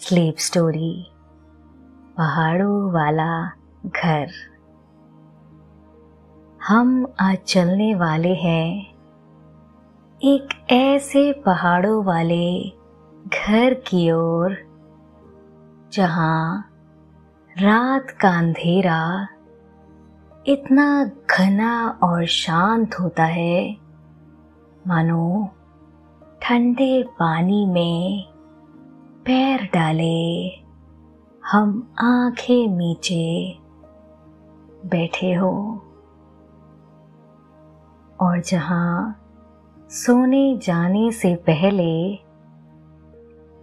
Sleep story, पहाड़ों वाला घर। हम आज चलने वाले हैं एक ऐसे पहाड़ों वाले घर की ओर, जहाँ रात का अंधेरा इतना घना और शांत होता है। मानो ठंडे पानी में पैर डाले, हम आँखें नीचे बैठे हो। और जहाँ सोने जाने से पहले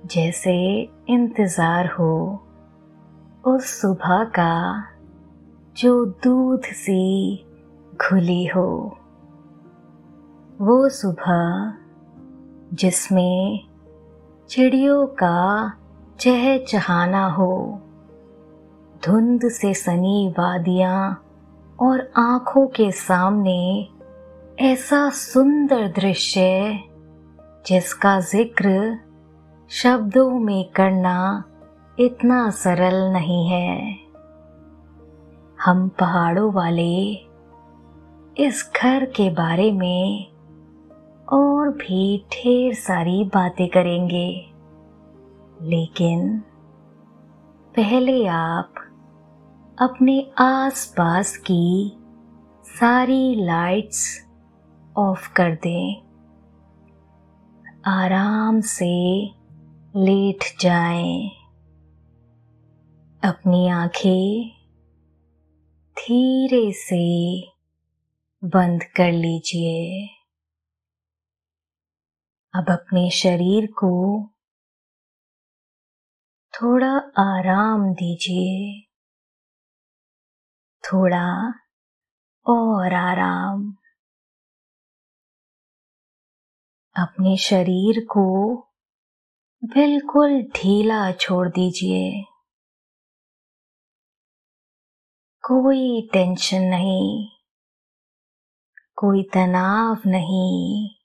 जैसे इंतज़ार हो, उस सुबह का जो दूध सी घुली हो, वो सुबह जिसमें चिड़ियों का चहचहाना हो। धुंध से सनी वादियाँ और आँखों के सामने ऐसा सुंदर दृश्य जिसका ज़िक्र शब्दों में करना इतना सरल नहीं है। हम पहाड़ों वाले इस घर के बारे में और भी ढेर सारी बातें करेंगे। लेकिन पहले आप अपने आसपास की सारी लाइट्स ऑफ़ कर दें। आराम से लेट जाएँ, अपनी आँखें धीरे से बंद कर लीजिए। अब अपने शरीर को थोड़ा आराम दीजिए। थोड़ा और आराम। अपने शरीर को बिल्कुल ढीला छोड़ दीजिए। कोई टेंशन नहीं, कोई तनाव नहीं।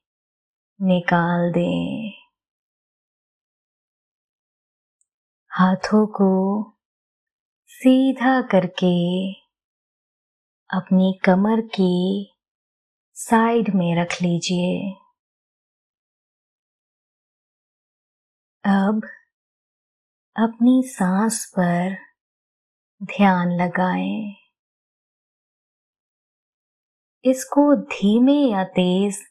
निकाल दें हाथों को सीधा करके अपनी कमर की साइड में रख लीजिए अब अपनी सांस पर ध्यान लगाएँ। इसको धीमे या तेज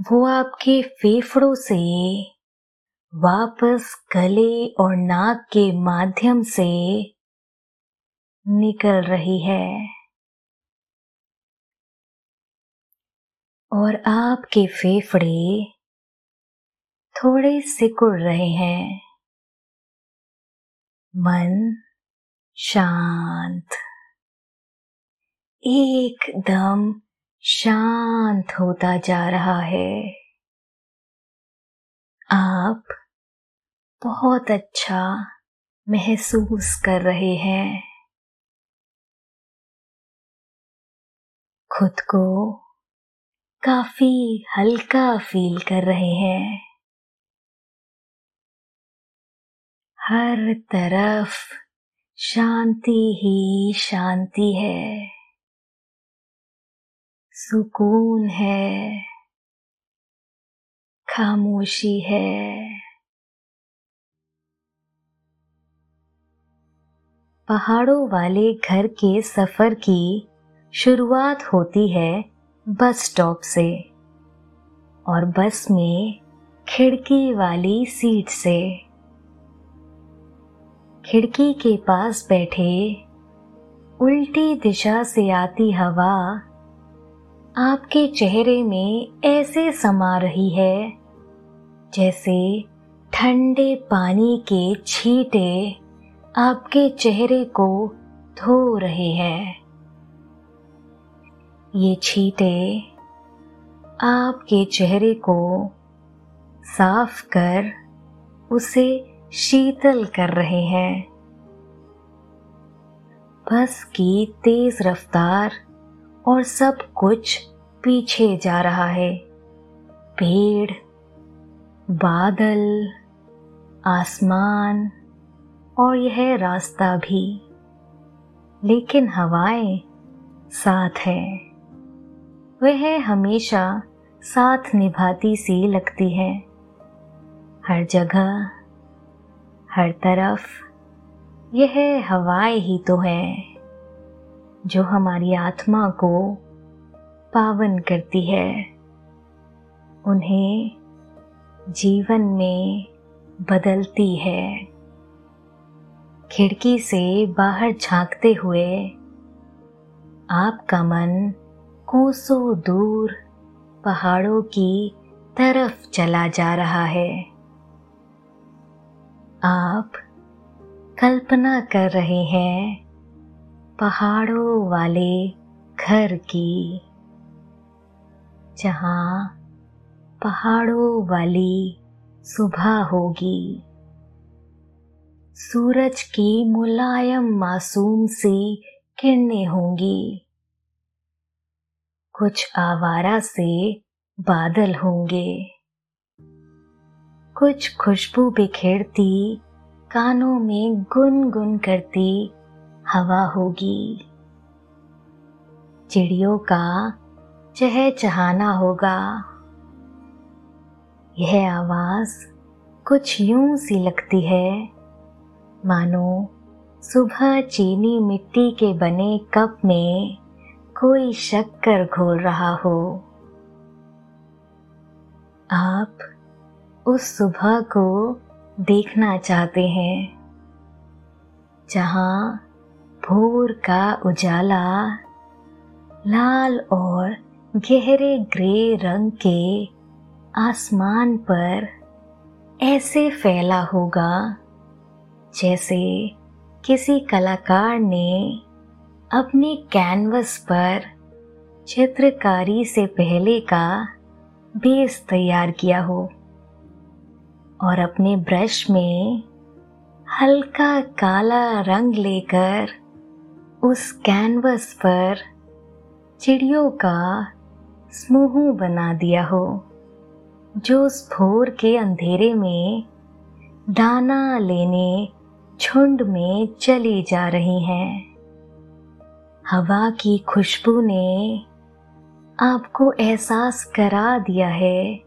वो आपके फेफड़ों से वापस गले और नाक के माध्यम से निकल रही है। और आपके फेफड़े थोड़े सिकुड़ रहे हैं। मन शांत, एकदम शांत होता जा रहा है। आप बहुत अच्छा महसूस कर रहे हैं। खुद को काफ़ी हल्का फील कर रहे हैं। हर तरफ़ शांति ही शांति है। सुकून है, खामोशी है। पहाड़ों वाले घर के सफ़र की शुरुआत होती है बस स्टॉप से और बस में खिड़की वाली सीट से। खिड़की के पास बैठे उल्टी दिशा से आती हवा आपके चेहरे में ऐसे समा रही है, जैसे ठंडे पानी के छींटे आपके चेहरे को धो रहे हैं। ये छींटे आपके चेहरे को साफ़ कर, उसे शीतल कर रहे हैं। बस की तेज रफ्तार और सब कुछ पीछे जा रहा है। पेड़, बादल, आसमान और यह रास्ता भी। लेकिन हवाएँ साथ है। वह हमेशा साथ निभाती सी लगती है। हर जगह, हर तरफ़ यह हवाएँ ही तो है, जो हमारी आत्मा को पावन करती है। उन्हें जीवन में बदलती है। खिड़की से बाहर झांकते हुए आपका मन कोसों दूर पहाड़ों की तरफ़ चला जा रहा है। आप कल्पना कर रहे हैं पहाड़ों वाले घर की। जहाँ पहाड़ों वाली सुबह होगी। सूरज की मुलायम मासूम सी किरणें होंगी। कुछ आवारा से बादल होंगे। कुछ खुशबू बिखेरती कानों में गुनगुन करती हवा होगी। चिड़ियों का चहचहाना होगा। यह आवाज़ कुछ यूँ सी लगती है। मानो सुबह चीनी मिट्टी के बने कप में कोई शक्कर घोल रहा हो। आप उस सुबह को देखना चाहते हैं, जहाँ भोर का उजाला लाल और गहरे ग्रे रंग के आसमान पर ऐसे फैला होगा जैसे किसी कलाकार ने अपने कैनवस पर चित्रकारी से पहले का बेस तैयार किया हो और अपने ब्रश में हल्का काला रंग लेकर उस कैनवस पर चिड़ियों का समूह बना दिया हो। जो भोर के अंधेरे में दाना लेने झुंड में चली जा रही हैं। हवा की खुशबू ने आपको एहसास करा दिया है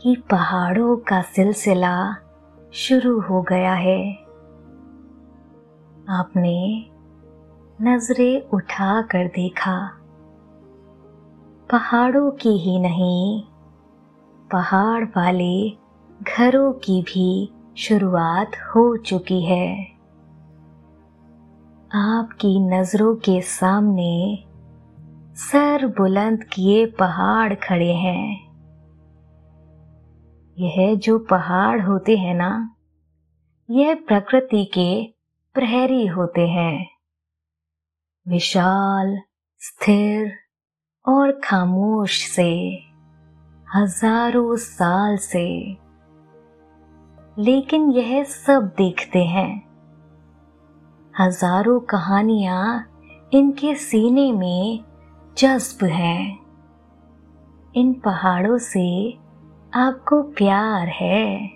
कि पहाड़ों का सिलसिला शुरू हो गया है। आपने नज़रें उठा कर देखा। पहाड़ों की ही नहीं, पहाड़ वाले घरों की भी शुरुआत हो चुकी है। आपकी नज़रों के सामने सर बुलंद किए पहाड़ खड़े हैं। यह जो पहाड़ होते हैं ना, यह प्रकृति के प्रहरी होते हैं। विशाल, स्थिर और खामोश से, हज़ारों साल से। लेकिन यह सब देखते हैं। हज़ारों कहानियाँ इनके सीने में जज्ब है। इन पहाड़ों से आपको प्यार है।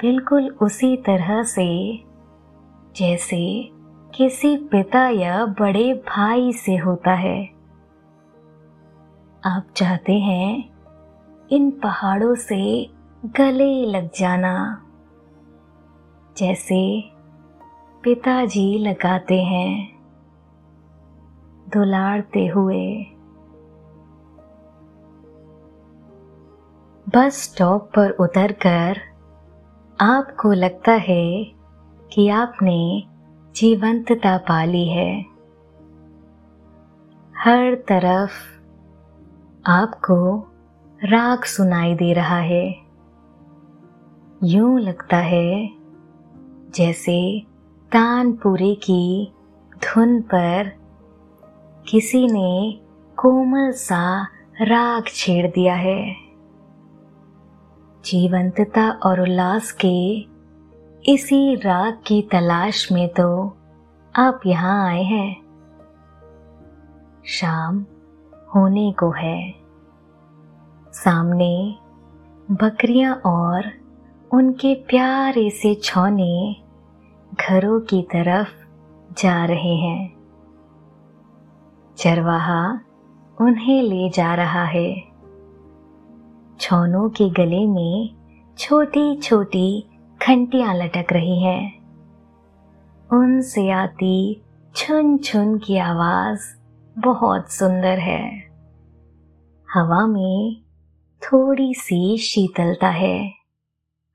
बिल्कुल उसी तरह से, जैसे किसी पिता या बड़े भाई से होता है। आप चाहते हैं इन पहाड़ों से गले लग जाना। जैसे पिताजी लगाते हैं दुलारते हुए। बस स्टॉप पर उतरकर आपको लगता है कि आपने जीवंतता पाली है। हर तरफ़ आपको राग सुनाई दे रहा है। यूँ लगता है जैसे तानपुरे की धुन पर किसी ने कोमल सा राग छेड़ दिया है। जीवंतता और उल्लास के इसी राग की तलाश में तो आप यहाँ आए हैं। शाम होने को है। सामने बकरियाँ और उनके प्यारे से छौने घरों की तरफ़ जा रहे हैं। चरवाहा उन्हें ले जा रहा है। छौनों के गले में छोटी छोटी घंटियाँ लटक रही हैं। उनसे आती छुन छुन की आवाज़ बहुत सुंदर है। हवा में थोड़ी सी शीतलता है।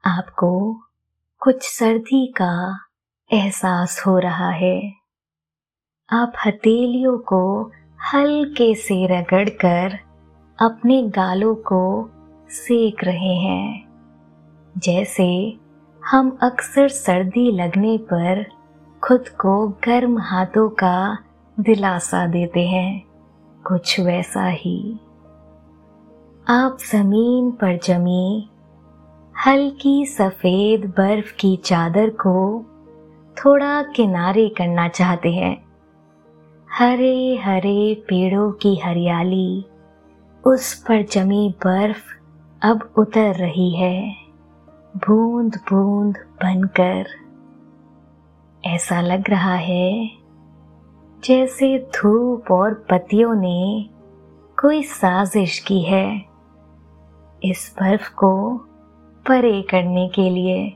आपको कुछ सर्दी का एहसास हो रहा है। आप हथेलियों को हल्के से रगड़कर अपने गालों को सेक रहे हैं। जैसे हम अक्सर सर्दी लगने पर खुद को गर्म हाथों का दिलासा देते हैं। कुछ वैसा ही। आप ज़मीन पर जमी, हल्की सफ़ेद बर्फ़ की चादर को थोड़ा किनारे करना चाहते हैं। हरे हरे पेड़ों की हरियाली उस पर जमी बर्फ़ अब उतर रही है। बूंद बूंद बनकर ऐसा लग रहा है जैसे धूप और पतियों ने कोई साजिश की है। इस बर्फ़ को परे करने के लिए।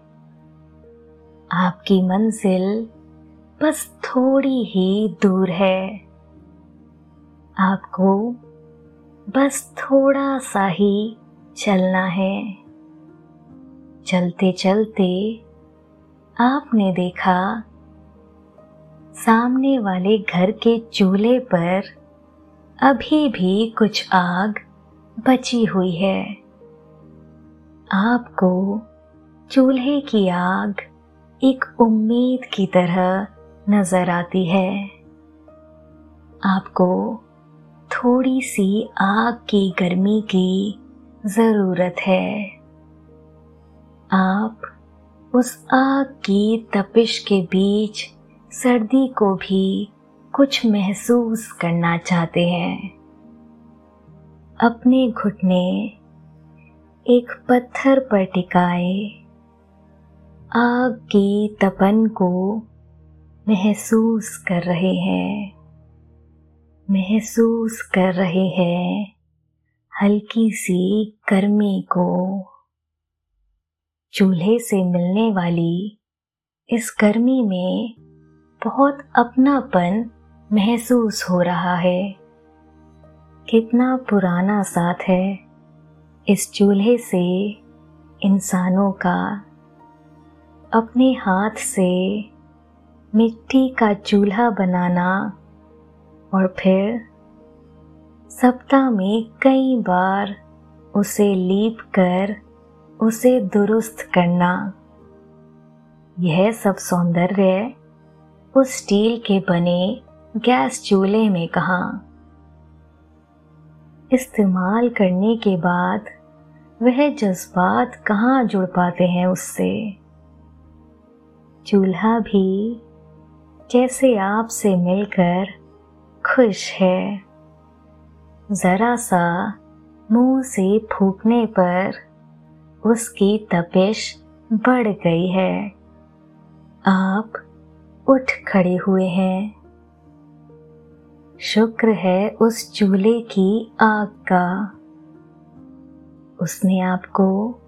आपकी मंजिल बस थोड़ी ही दूर है। आपको बस थोड़ा सा ही चलना है। चलते चलते आपने देखा, सामने वाले घर के चूल्हे पर अभी भी कुछ आग बची हुई है। आपको चूल्हे की आग एक उम्मीद की तरह नज़र आती है। आपको थोड़ी सी आग की गर्मी की ज़रूरत है। आप उस आग की तपिश के बीच सर्दी को भी कुछ महसूस करना चाहते हैं। अपने घुटने एक पत्थर पर टिकाए। आग की तपन को महसूस कर रहे हैं। महसूस कर रहे हैं हल्की सी गर्मी को। चूल्हे से मिलने वाली इस गर्मी में बहुत अपनापन महसूस हो रहा है। कितना पुराना साथ है। इस चूल्हे से इंसानों का, अपने हाथ से मिट्टी का चूल्हा बनाना और फिर सप्ताह में कई बार उसे लीप कर उसे दुरुस्त करना। यह सब सौंदर्य उस स्टील के बने गैस चूल्हे में कहा। इस्तेमाल करने के बाद वह जज्बात कहाँ जुड़ पाते हैं उससे? चूल्हा भी कैसे आपसे मिलकर खुश है। जरा सा मुँह से फूकने पर उसकी तपिश बढ़ गई है। आप उठ खड़े हुए हैं। शुक्र है उस चूल्हे की आग का। उसने आपको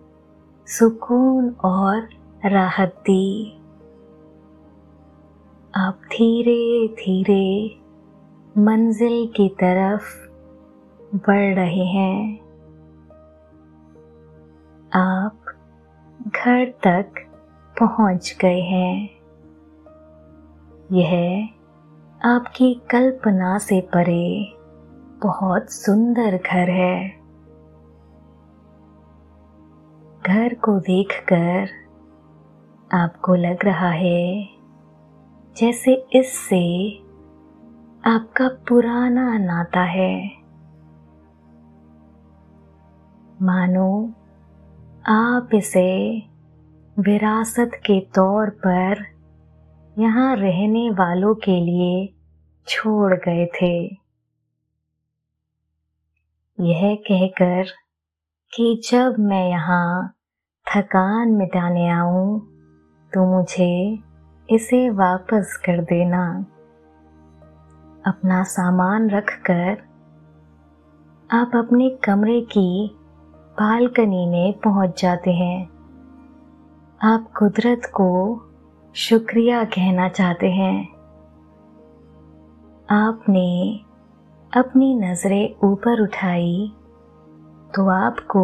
सुकून और राहत दी। आप धीरे धीरे मंजिल की तरफ़ बढ़ रहे हैं। आप घर तक पहुँच गए हैं। यह आपकी कल्पना से परे बहुत सुंदर घर है। घर को देखकर आपको लग रहा है जैसे इससे आपका पुराना नाता है। मानो आप इसे विरासत के तौर पर यहाँ रहने वालों के लिए छोड़ गए थे। यह कहकर कि जब मैं यहाँ थकान मिटाने आऊँ तो मुझे इसे वापस कर देना। अपना सामान रखकर आप अपने कमरे की बालकनी में पहुँच जाते हैं। आप कुदरत को शुक्रिया कहना चाहते हैं। आपने अपनी नज़रें ऊपर उठाई तो आपको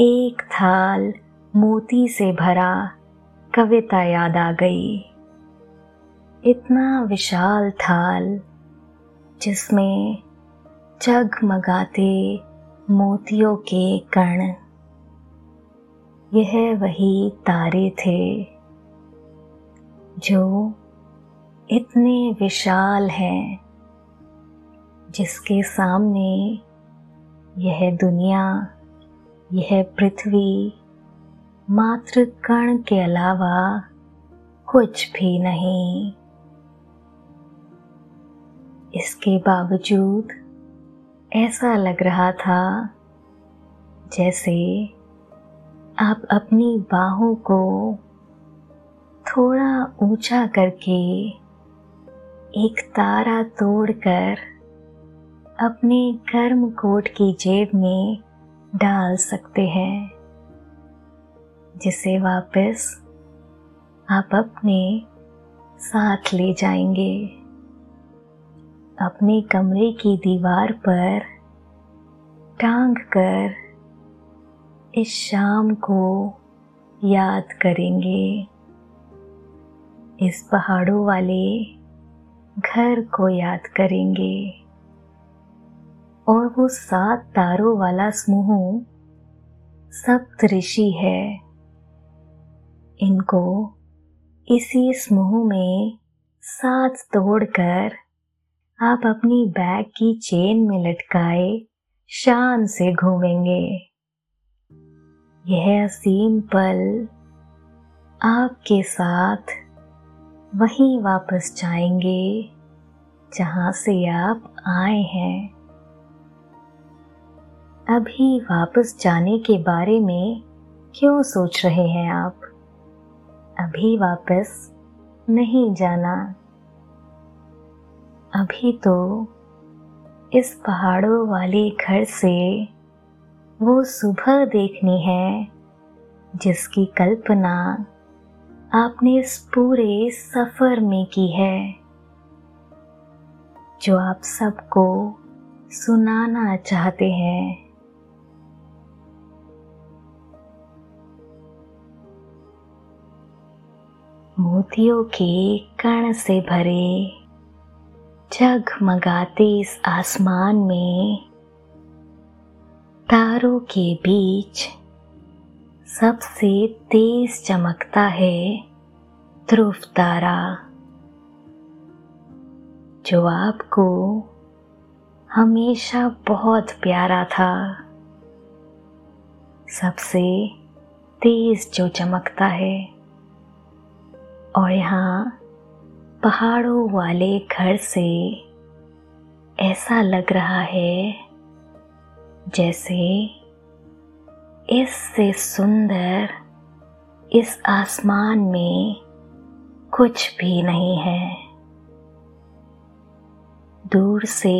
एक थाल मोती से भरा कविता याद आ गई। इतना विशाल थाल जिसमें जगमगाते मोतियों के कण। यह वही तारे थे जो इतने विशाल हैं, जिसके सामने यह दुनिया यह पृथ्वी मात्र कण के अलावा कुछ भी नहीं। इसके बावजूद ऐसा लग रहा था जैसे आप अपनी बाहों को थोड़ा ऊँचा करके एक तारा तोड़कर अपने गर्म कोट की जेब में डाल सकते हैं, जिसे वापस आप अपने साथ ले जाएँगे। अपने कमरे की दीवार पर टांग कर इस शाम को याद करेंगे। इस पहाड़ों वाले घर को याद करेंगे। और वो सात तारों वाला समूह सप्त ऋषि है। इनको इसी समूह में साथ तोड़कर आप अपनी बैग की चेन में लटकाए शान से घूमेंगे। यह असीम पल आपके साथ वहीं वापस जाएँगे, जहाँ से आप आए हैं। अभी वापस जाने के बारे में क्यों सोच रहे हैं आप? अभी वापस नहीं जाना। अभी तो इस पहाड़ों वाले घर से वो सुबह देखनी है, जिसकी कल्पना आपने इस पूरे सफ़र में की है। जो आप सबको सुनाना चाहते हैं। मोतियों के कण से भरे, जगमगाते इस आसमान में। तारों के बीच सबसे तेज चमकता है ध्रुव तारा, जो आपको हमेशा बहुत प्यारा था। सबसे तेज जो चमकता है और यहाँ पहाड़ों वाले घर से ऐसा लग रहा है जैसे इससे सुंदर इस आसमान में कुछ भी नहीं है। दूर से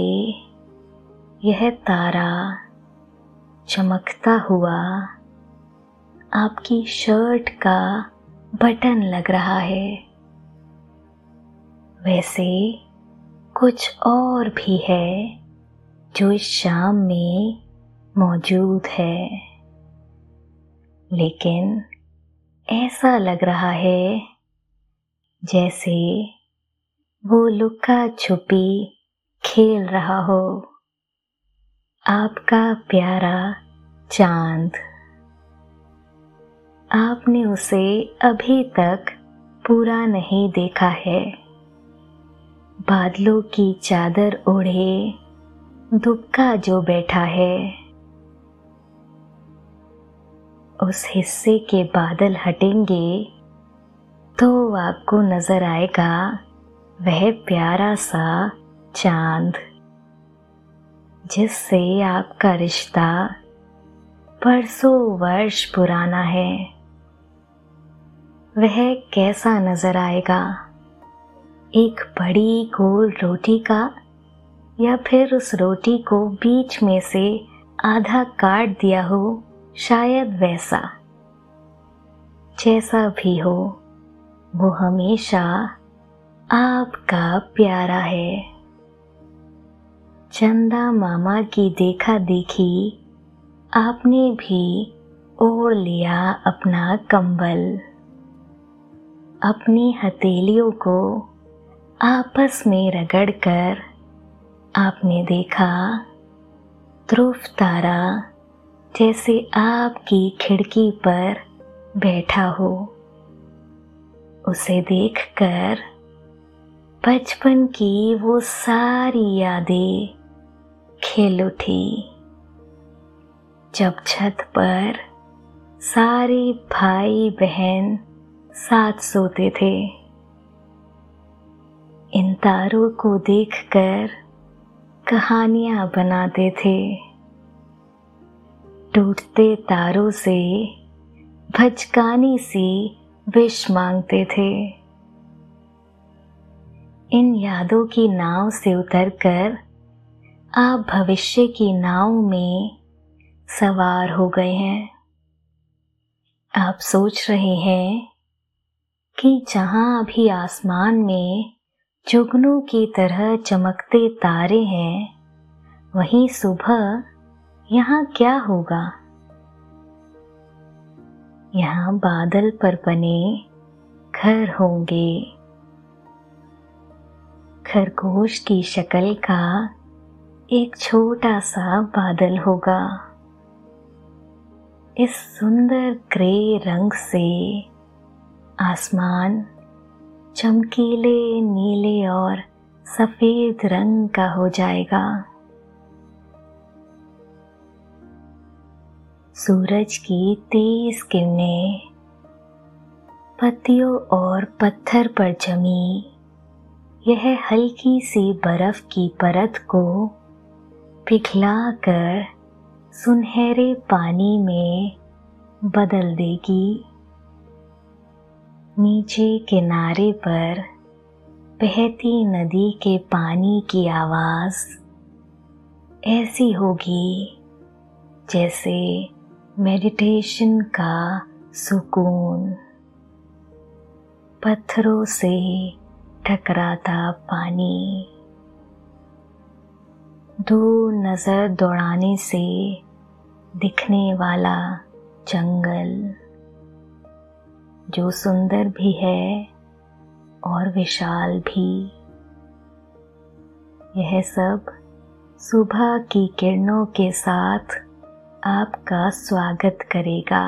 यह तारा चमकता हुआ आपकी शर्ट का बटन लग रहा है। वैसे कुछ और भी है जो इस शाम में मौजूद है। लेकिन ऐसा लग रहा है जैसे वो लुका छुपी खेल रहा हो। आपका प्यारा चाँद। आपने उसे अभी तक पूरा नहीं देखा है। बादलों की चादर ओढ़े, दुबका जो बैठा है। उस हिस्से के बादल हटेंगे तो आपको नज़र आएगा वह प्यारा सा चाँद, जिससे आपका रिश्ता परसों वर्ष पुराना है। वह कैसा नज़र आएगा? एक बड़ी गोल रोटी का या फिर उस रोटी को बीच में से आधा काट दिया हो, शायद वैसा। जैसा भी हो, वो हमेशा आपका प्यारा है। चंदा मामा की देखा देखी आपने भी ओढ़ लिया अपना कंबल। अपनी हथेलियों को आपस में रगड़कर आपने देखा, ध्रुव तारा जैसे आपकी खिड़की पर बैठा हो। उसे देखकर बचपन की वो सारी यादें खेल उठी। जब छत पर सारे भाई बहन साथ सोते थे। इन तारों को देखकर कहानियाँ बनाते थे। टूटते तारों से भचकानी सी विष मांगते थे। इन यादों की नाव से उतरकर आप भविष्य की नाव में सवार हो गए हैं। आप सोच रहे हैं कि जहाँ अभी आसमान में जुगनू की तरह चमकते तारे हैं, वहीं सुबह यहाँ क्या होगा? यहाँ बादल पर बने घर होंगे। खरगोश की शक्ल का एक छोटा सा बादल होगा। इस सुंदर ग्रे रंग से आसमान, चमकीले, नीले और सफ़ेद रंग का हो जाएगा। सूरज की तेज किरणें पत्तियों और पत्थर पर जमी। यह हल्की सी बर्फ़ की परत को पिघला कर सुनहरे पानी में बदल देगी। नीचे किनारे पर बहती नदी के पानी की आवाज़ ऐसी होगी जैसे मेडिटेशन का सुकून। पत्थरों से टकराता पानी। दूर नज़र दौड़ाने से दिखने वाला जंगल। जो सुंदर भी है और विशाल भी। यह सब सुबह की किरणों के साथ आपका स्वागत करेगा।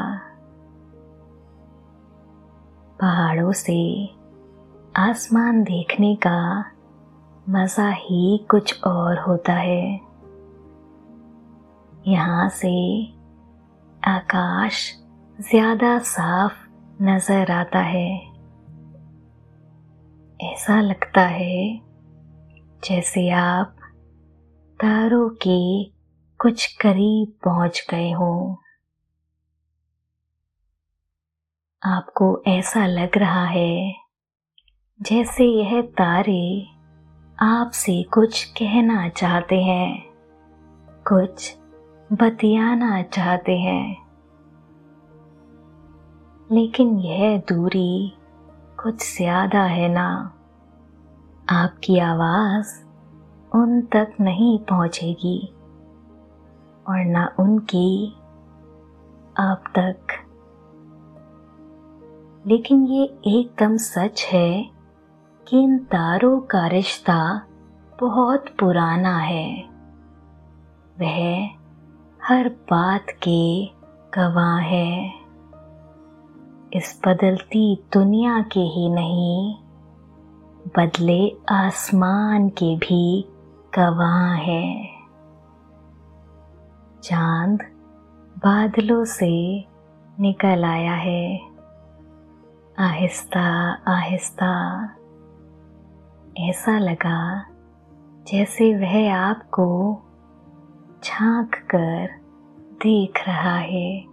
पहाड़ों से आसमान देखने का मज़ा ही कुछ और होता है। यहाँ से आकाश ज़्यादा साफ़ नज़र आता है। ऐसा लगता है जैसे आप तारों के कुछ करीब पहुँच गए हो। आपको ऐसा लग रहा है जैसे यह तारे आपसे कुछ कहना चाहते हैं, कुछ बतियाना चाहते हैं। लेकिन यह दूरी कुछ ज़्यादा है ना। आपकी आवाज़ उन तक नहीं पहुंचेगी और ना उनकी आप तक। लेकिन ये एकदम सच है कि इन तारों का रिश्ता बहुत पुराना है। वह हर बात के गवाह है। इस बदलती दुनिया के ही नहीं, बदले आसमान के भी गवाह है। चाँद बादलों से निकल आया है। आहिस्ता आहिस्ता, ऐसा लगा जैसे वह आपको झाँक कर देख रहा है।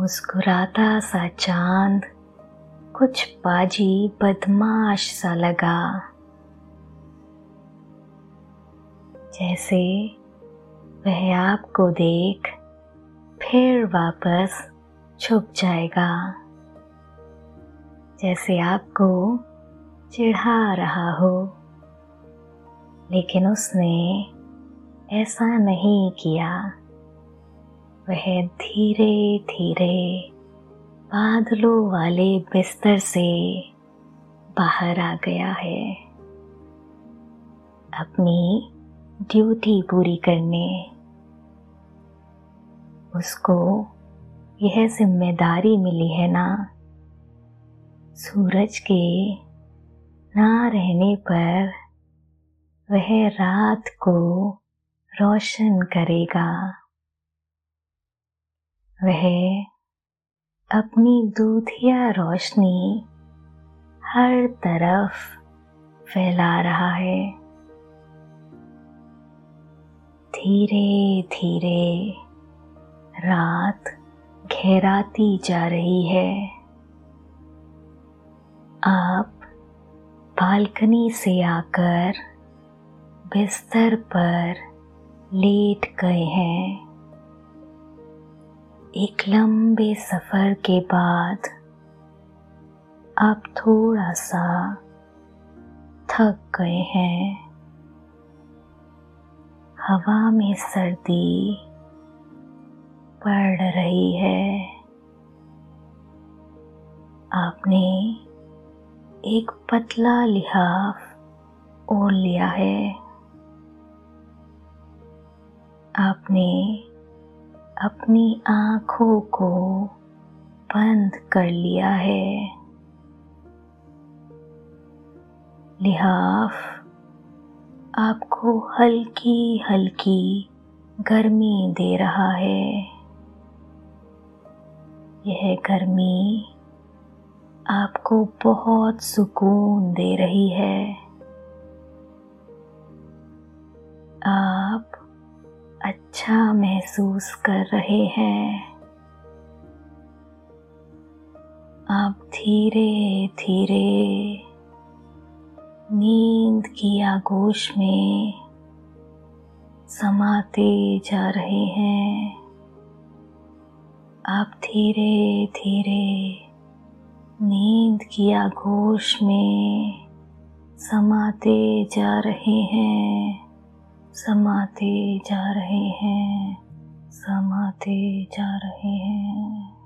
मुस्कुराता सा चाँद, कुछ बाजी बदमाश सा लगा। जैसे वह आपको देख, फिर वापस छुप जाएगा। जैसे आपको चिढ़ा रहा हो, लेकिन उसने ऐसा नहीं किया। वह धीरे धीरे बादलों वाले बिस्तर से बाहर आ गया है। अपनी ड्यूटी पूरी करने, उसको यह ज़िम्मेदारी मिली है ना, सूरज के ना रहने पर वह रात को रोशन करेगा। वह अपनी दूधिया रोशनी हर तरफ़ फैला रहा है। धीरे धीरे रात घेराती जा रही है। आप बालकनी से आकर बिस्तर पर लेट गए हैं। एक लंबे सफ़र के बाद आप थोड़ा सा थक गए हैं। हवा में सर्दी पड़ रही है। आपने एक पतला लिहाफ ओढ़ लिया है। आपने अपनी आँखों को बंद कर लिया है। लिहाफ आपको हल्की हल्की गर्मी दे रहा है। यह गर्मी आपको बहुत सुकून दे रही है। आप अच्छा महसूस कर रहे हैं। आप धीरे धीरे नींद की आगोश में समाते जा रहे हैं। आप धीरे धीरे नींद की आगोश में समाते जा रहे हैं। समाते जा रहे हैं समाते जा रहे हैं।